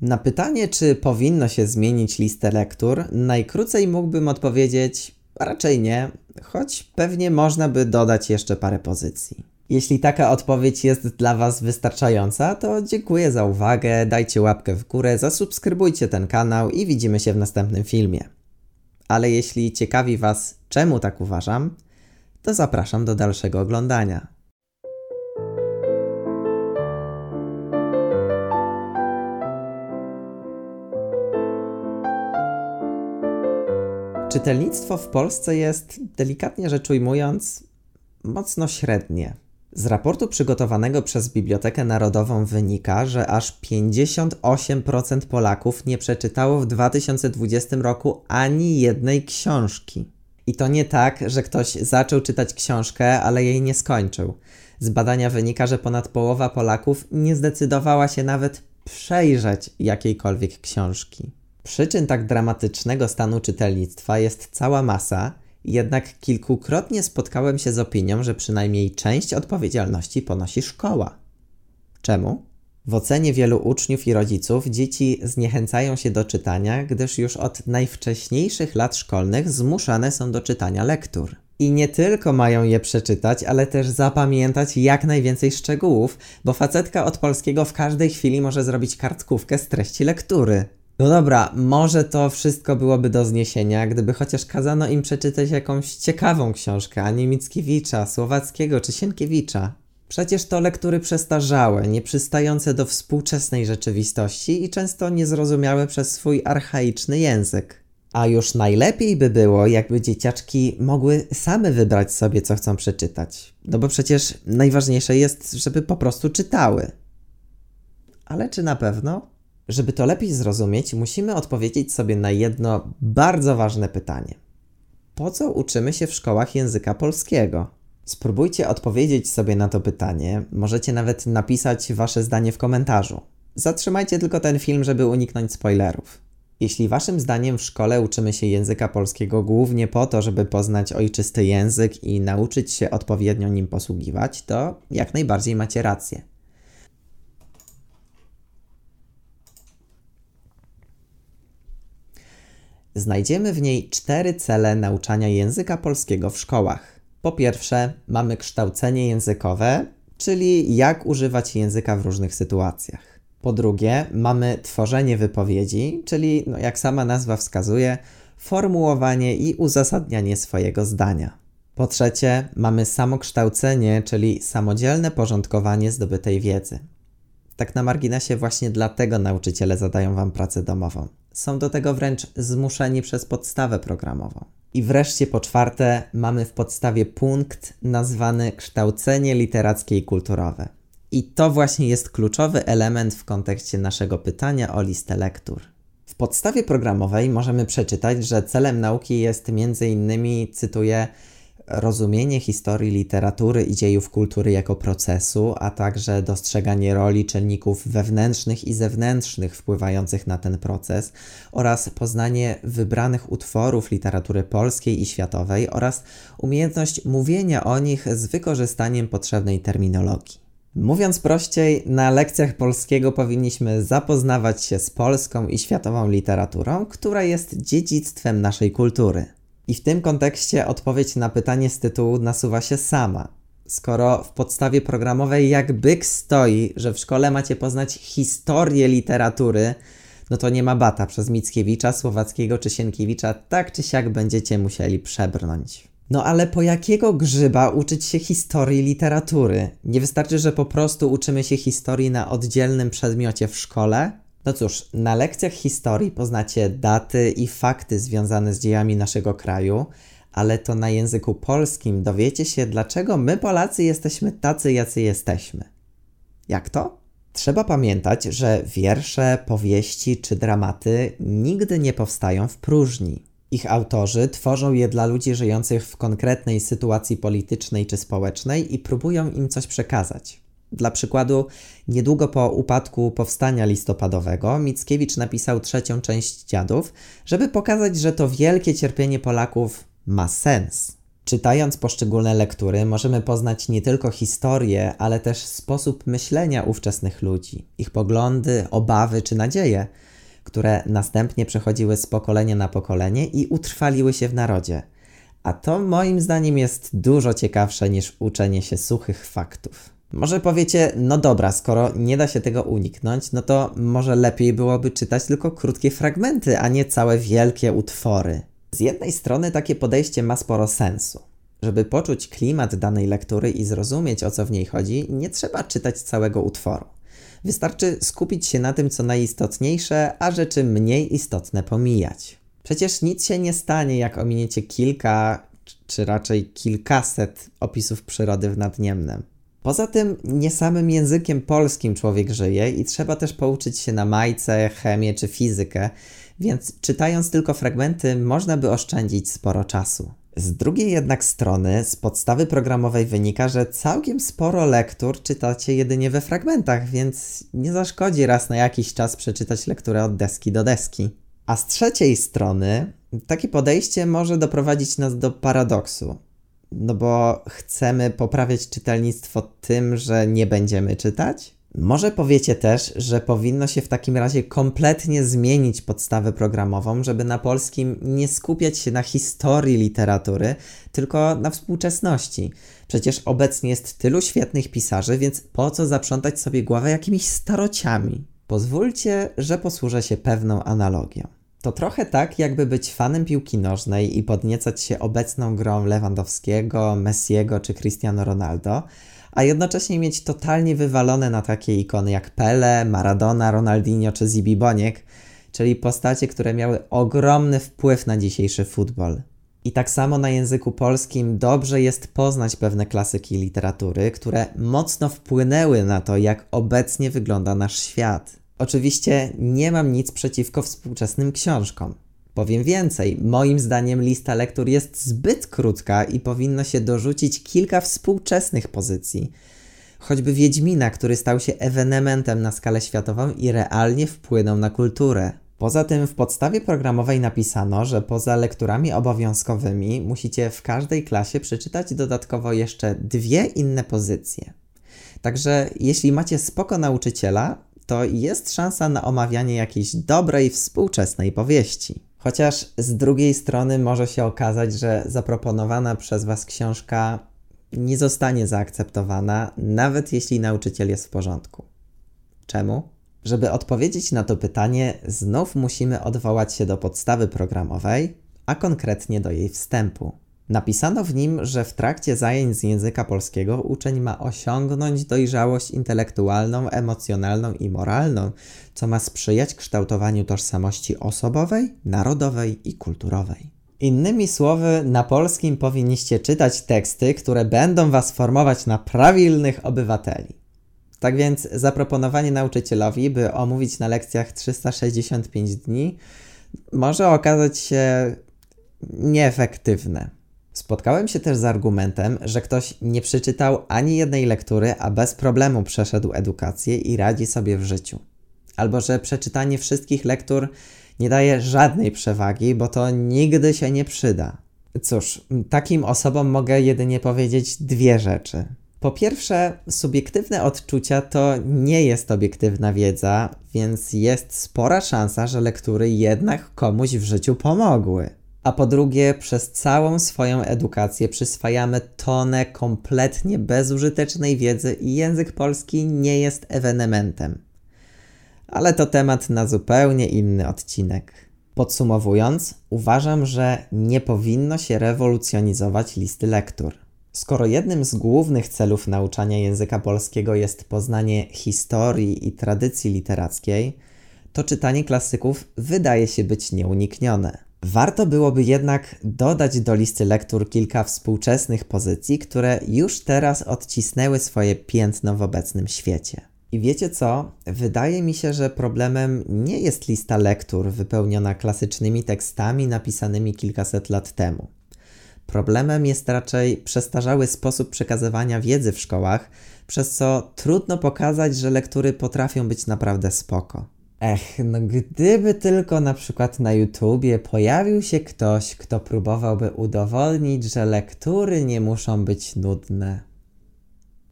Na pytanie, czy powinno się zmienić listę lektur, najkrócej mógłbym odpowiedzieć raczej nie, choć pewnie można by dodać jeszcze parę pozycji. Jeśli taka odpowiedź jest dla Was wystarczająca, to dziękuję za uwagę, dajcie łapkę w górę, zasubskrybujcie ten kanał i widzimy się w następnym filmie. Ale jeśli ciekawi Was, czemu tak uważam, to zapraszam do dalszego oglądania. Czytelnictwo w Polsce jest, delikatnie rzecz ujmując, mocno średnie. Z raportu przygotowanego przez Bibliotekę Narodową wynika, że aż 58% Polaków nie przeczytało w 2020 roku ani jednej książki. I to nie tak, że ktoś zaczął czytać książkę, ale jej nie skończył. Z badania wynika, że ponad połowa Polaków nie zdecydowała się nawet przejrzeć jakiejkolwiek książki. Przyczyn tak dramatycznego stanu czytelnictwa jest cała masa, jednak kilkukrotnie spotkałem się z opinią, że przynajmniej część odpowiedzialności ponosi szkoła. Czemu? W ocenie wielu uczniów i rodziców dzieci zniechęcają się do czytania, gdyż już od najwcześniejszych lat szkolnych zmuszane są do czytania lektur. I nie tylko mają je przeczytać, ale też zapamiętać jak najwięcej szczegółów, bo facetka od polskiego w każdej chwili może zrobić kartkówkę z treści lektury. No dobra, może to wszystko byłoby do zniesienia, gdyby chociaż kazano im przeczytać jakąś ciekawą książkę, a nie Mickiewicza, Słowackiego czy Sienkiewicza. Przecież to lektury przestarzałe, nieprzystające do współczesnej rzeczywistości i często niezrozumiałe przez swój archaiczny język. A już najlepiej by było, jakby dzieciaczki mogły same wybrać sobie, co chcą przeczytać. No bo przecież najważniejsze jest, żeby po prostu czytały. Ale czy na pewno? Żeby to lepiej zrozumieć, musimy odpowiedzieć sobie na jedno bardzo ważne pytanie. Po co uczymy się w szkołach języka polskiego? Spróbujcie odpowiedzieć sobie na to pytanie, możecie nawet napisać wasze zdanie w komentarzu. Zatrzymajcie tylko ten film, żeby uniknąć spoilerów. Jeśli waszym zdaniem w szkole uczymy się języka polskiego głównie po to, żeby poznać ojczysty język i nauczyć się odpowiednio nim posługiwać, to jak najbardziej macie rację. Znajdziemy w niej cztery cele nauczania języka polskiego w szkołach. Po pierwsze, mamy kształcenie językowe, czyli jak używać języka w różnych sytuacjach. Po drugie, mamy tworzenie wypowiedzi, czyli, no jak sama nazwa wskazuje, formułowanie i uzasadnianie swojego zdania. Po trzecie, mamy samokształcenie, czyli samodzielne porządkowanie zdobytej wiedzy. Tak na marginesie, właśnie dlatego nauczyciele zadają Wam pracę domową. Są do tego wręcz zmuszeni przez podstawę programową. I wreszcie po czwarte, mamy w podstawie punkt nazwany kształcenie literackie i kulturowe. I to właśnie jest kluczowy element w kontekście naszego pytania o listę lektur. W podstawie programowej możemy przeczytać, że celem nauki jest między innymi, cytuję, rozumienie historii literatury i dziejów kultury jako procesu, a także dostrzeganie roli czynników wewnętrznych i zewnętrznych wpływających na ten proces oraz poznanie wybranych utworów literatury polskiej i światowej oraz umiejętność mówienia o nich z wykorzystaniem potrzebnej terminologii. Mówiąc prościej, na lekcjach polskiego powinniśmy zapoznawać się z polską i światową literaturą, która jest dziedzictwem naszej kultury. I w tym kontekście odpowiedź na pytanie z tytułu nasuwa się sama. Skoro w podstawie programowej jak byk stoi, że w szkole macie poznać historię literatury, no to nie ma bata przez Mickiewicza, Słowackiego czy Sienkiewicza, tak czy siak będziecie musieli przebrnąć. No ale po jakiego grzyba uczyć się historii literatury? Nie wystarczy, że po prostu uczymy się historii na oddzielnym przedmiocie w szkole? No cóż, na lekcjach historii poznacie daty i fakty związane z dziejami naszego kraju, ale to na języku polskim dowiecie się, dlaczego my Polacy jesteśmy tacy, jacy jesteśmy. Jak to? Trzeba pamiętać, że wiersze, powieści czy dramaty nigdy nie powstają w próżni. Ich autorzy tworzą je dla ludzi żyjących w konkretnej sytuacji politycznej czy społecznej i próbują im coś przekazać. Dla przykładu, niedługo po upadku powstania listopadowego Mickiewicz napisał trzecią część Dziadów, żeby pokazać, że to wielkie cierpienie Polaków ma sens. Czytając poszczególne lektury, możemy poznać nie tylko historię, ale też sposób myślenia ówczesnych ludzi, ich poglądy, obawy czy nadzieje, które następnie przechodziły z pokolenia na pokolenie i utrwaliły się w narodzie. A to moim zdaniem jest dużo ciekawsze niż uczenie się suchych faktów. Może powiecie, no dobra, skoro nie da się tego uniknąć, no to może lepiej byłoby czytać tylko krótkie fragmenty, a nie całe wielkie utwory. Z jednej strony takie podejście ma sporo sensu. Żeby poczuć klimat danej lektury i zrozumieć o co w niej chodzi, nie trzeba czytać całego utworu. Wystarczy skupić się na tym, co najistotniejsze, a rzeczy mniej istotne pomijać. Przecież nic się nie stanie, jak ominiecie kilka, czy raczej kilkaset opisów przyrody w Nadniemnem. Poza tym nie samym językiem polskim człowiek żyje i trzeba też pouczyć się na majce, chemię czy fizykę, więc czytając tylko fragmenty można by oszczędzić sporo czasu. Z drugiej jednak strony, z podstawy programowej wynika, że całkiem sporo lektur czytacie jedynie we fragmentach, więc nie zaszkodzi raz na jakiś czas przeczytać lekturę od deski do deski. A z trzeciej strony, takie podejście może doprowadzić nas do paradoksu. No bo chcemy poprawiać czytelnictwo tym, że nie będziemy czytać? Może powiecie też, że powinno się w takim razie kompletnie zmienić podstawę programową, żeby na polskim nie skupiać się na historii literatury, tylko na współczesności. Przecież obecnie jest tylu świetnych pisarzy, więc po co zaprzątać sobie głowę jakimiś starociami? Pozwólcie, że posłużę się pewną analogią. To trochę tak, jakby być fanem piłki nożnej i podniecać się obecną grą Lewandowskiego, Messiego czy Cristiano Ronaldo, a jednocześnie mieć totalnie wywalone na takie ikony jak Pele, Maradona, Ronaldinho czy Zibi Boniek, czyli postacie, które miały ogromny wpływ na dzisiejszy futbol. I tak samo na języku polskim dobrze jest poznać pewne klasyki literatury, które mocno wpłynęły na to, jak obecnie wygląda nasz świat. Oczywiście nie mam nic przeciwko współczesnym książkom. Powiem więcej, moim zdaniem lista lektur jest zbyt krótka i powinno się dorzucić kilka współczesnych pozycji. Choćby Wiedźmina, który stał się ewenementem na skalę światową i realnie wpłynął na kulturę. Poza tym w podstawie programowej napisano, że poza lekturami obowiązkowymi musicie w każdej klasie przeczytać dodatkowo jeszcze dwie inne pozycje. Także jeśli macie spoko nauczyciela, to jest szansa na omawianie jakiejś dobrej, współczesnej powieści. Chociaż z drugiej strony może się okazać, że zaproponowana przez Was książka nie zostanie zaakceptowana, nawet jeśli nauczyciel jest w porządku. Czemu? Żeby odpowiedzieć na to pytanie, znów musimy odwołać się do podstawy programowej, a konkretnie do jej wstępu. Napisano w nim, że w trakcie zajęć z języka polskiego uczeń ma osiągnąć dojrzałość intelektualną, emocjonalną i moralną, co ma sprzyjać kształtowaniu tożsamości osobowej, narodowej i kulturowej. Innymi słowy, na polskim powinniście czytać teksty, które będą Was formować na prawilnych obywateli. Tak więc zaproponowanie nauczycielowi, by omówić na lekcjach 365 dni, może okazać się nieefektywne. Spotkałem się też z argumentem, że ktoś nie przeczytał ani jednej lektury, a bez problemu przeszedł edukację i radzi sobie w życiu. Albo że przeczytanie wszystkich lektur nie daje żadnej przewagi, bo to nigdy się nie przyda. Cóż, takim osobom mogę jedynie powiedzieć dwie rzeczy. Po pierwsze, subiektywne odczucia to nie jest obiektywna wiedza, więc jest spora szansa, że lektury jednak komuś w życiu pomogły a po drugie, przez całą swoją edukację przyswajamy tonę kompletnie bezużytecznej wiedzy i język polski nie jest ewenementem. Ale to temat na zupełnie inny odcinek. Podsumowując, uważam, że nie powinno się rewolucjonizować listy lektur. Skoro jednym z głównych celów nauczania języka polskiego jest poznanie historii i tradycji literackiej, to czytanie klasyków wydaje się być nieuniknione. Warto byłoby jednak dodać do listy lektur kilka współczesnych pozycji, które już teraz odcisnęły swoje piętno w obecnym świecie. I wiecie co? Wydaje mi się, że problemem nie jest lista lektur wypełniona klasycznymi tekstami napisanymi kilkaset lat temu. Problemem jest raczej przestarzały sposób przekazywania wiedzy w szkołach, przez co trudno pokazać, że lektury potrafią być naprawdę spoko. Ech, no gdyby tylko na przykład na YouTubie pojawił się ktoś, kto próbowałby udowodnić, że lektury nie muszą być nudne.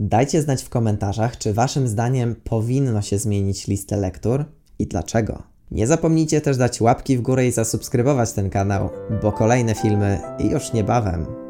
Dajcie znać w komentarzach, czy waszym zdaniem powinno się zmienić listę lektur i dlaczego. Nie zapomnijcie też dać łapki w górę i zasubskrybować ten kanał, bo kolejne filmy już niebawem.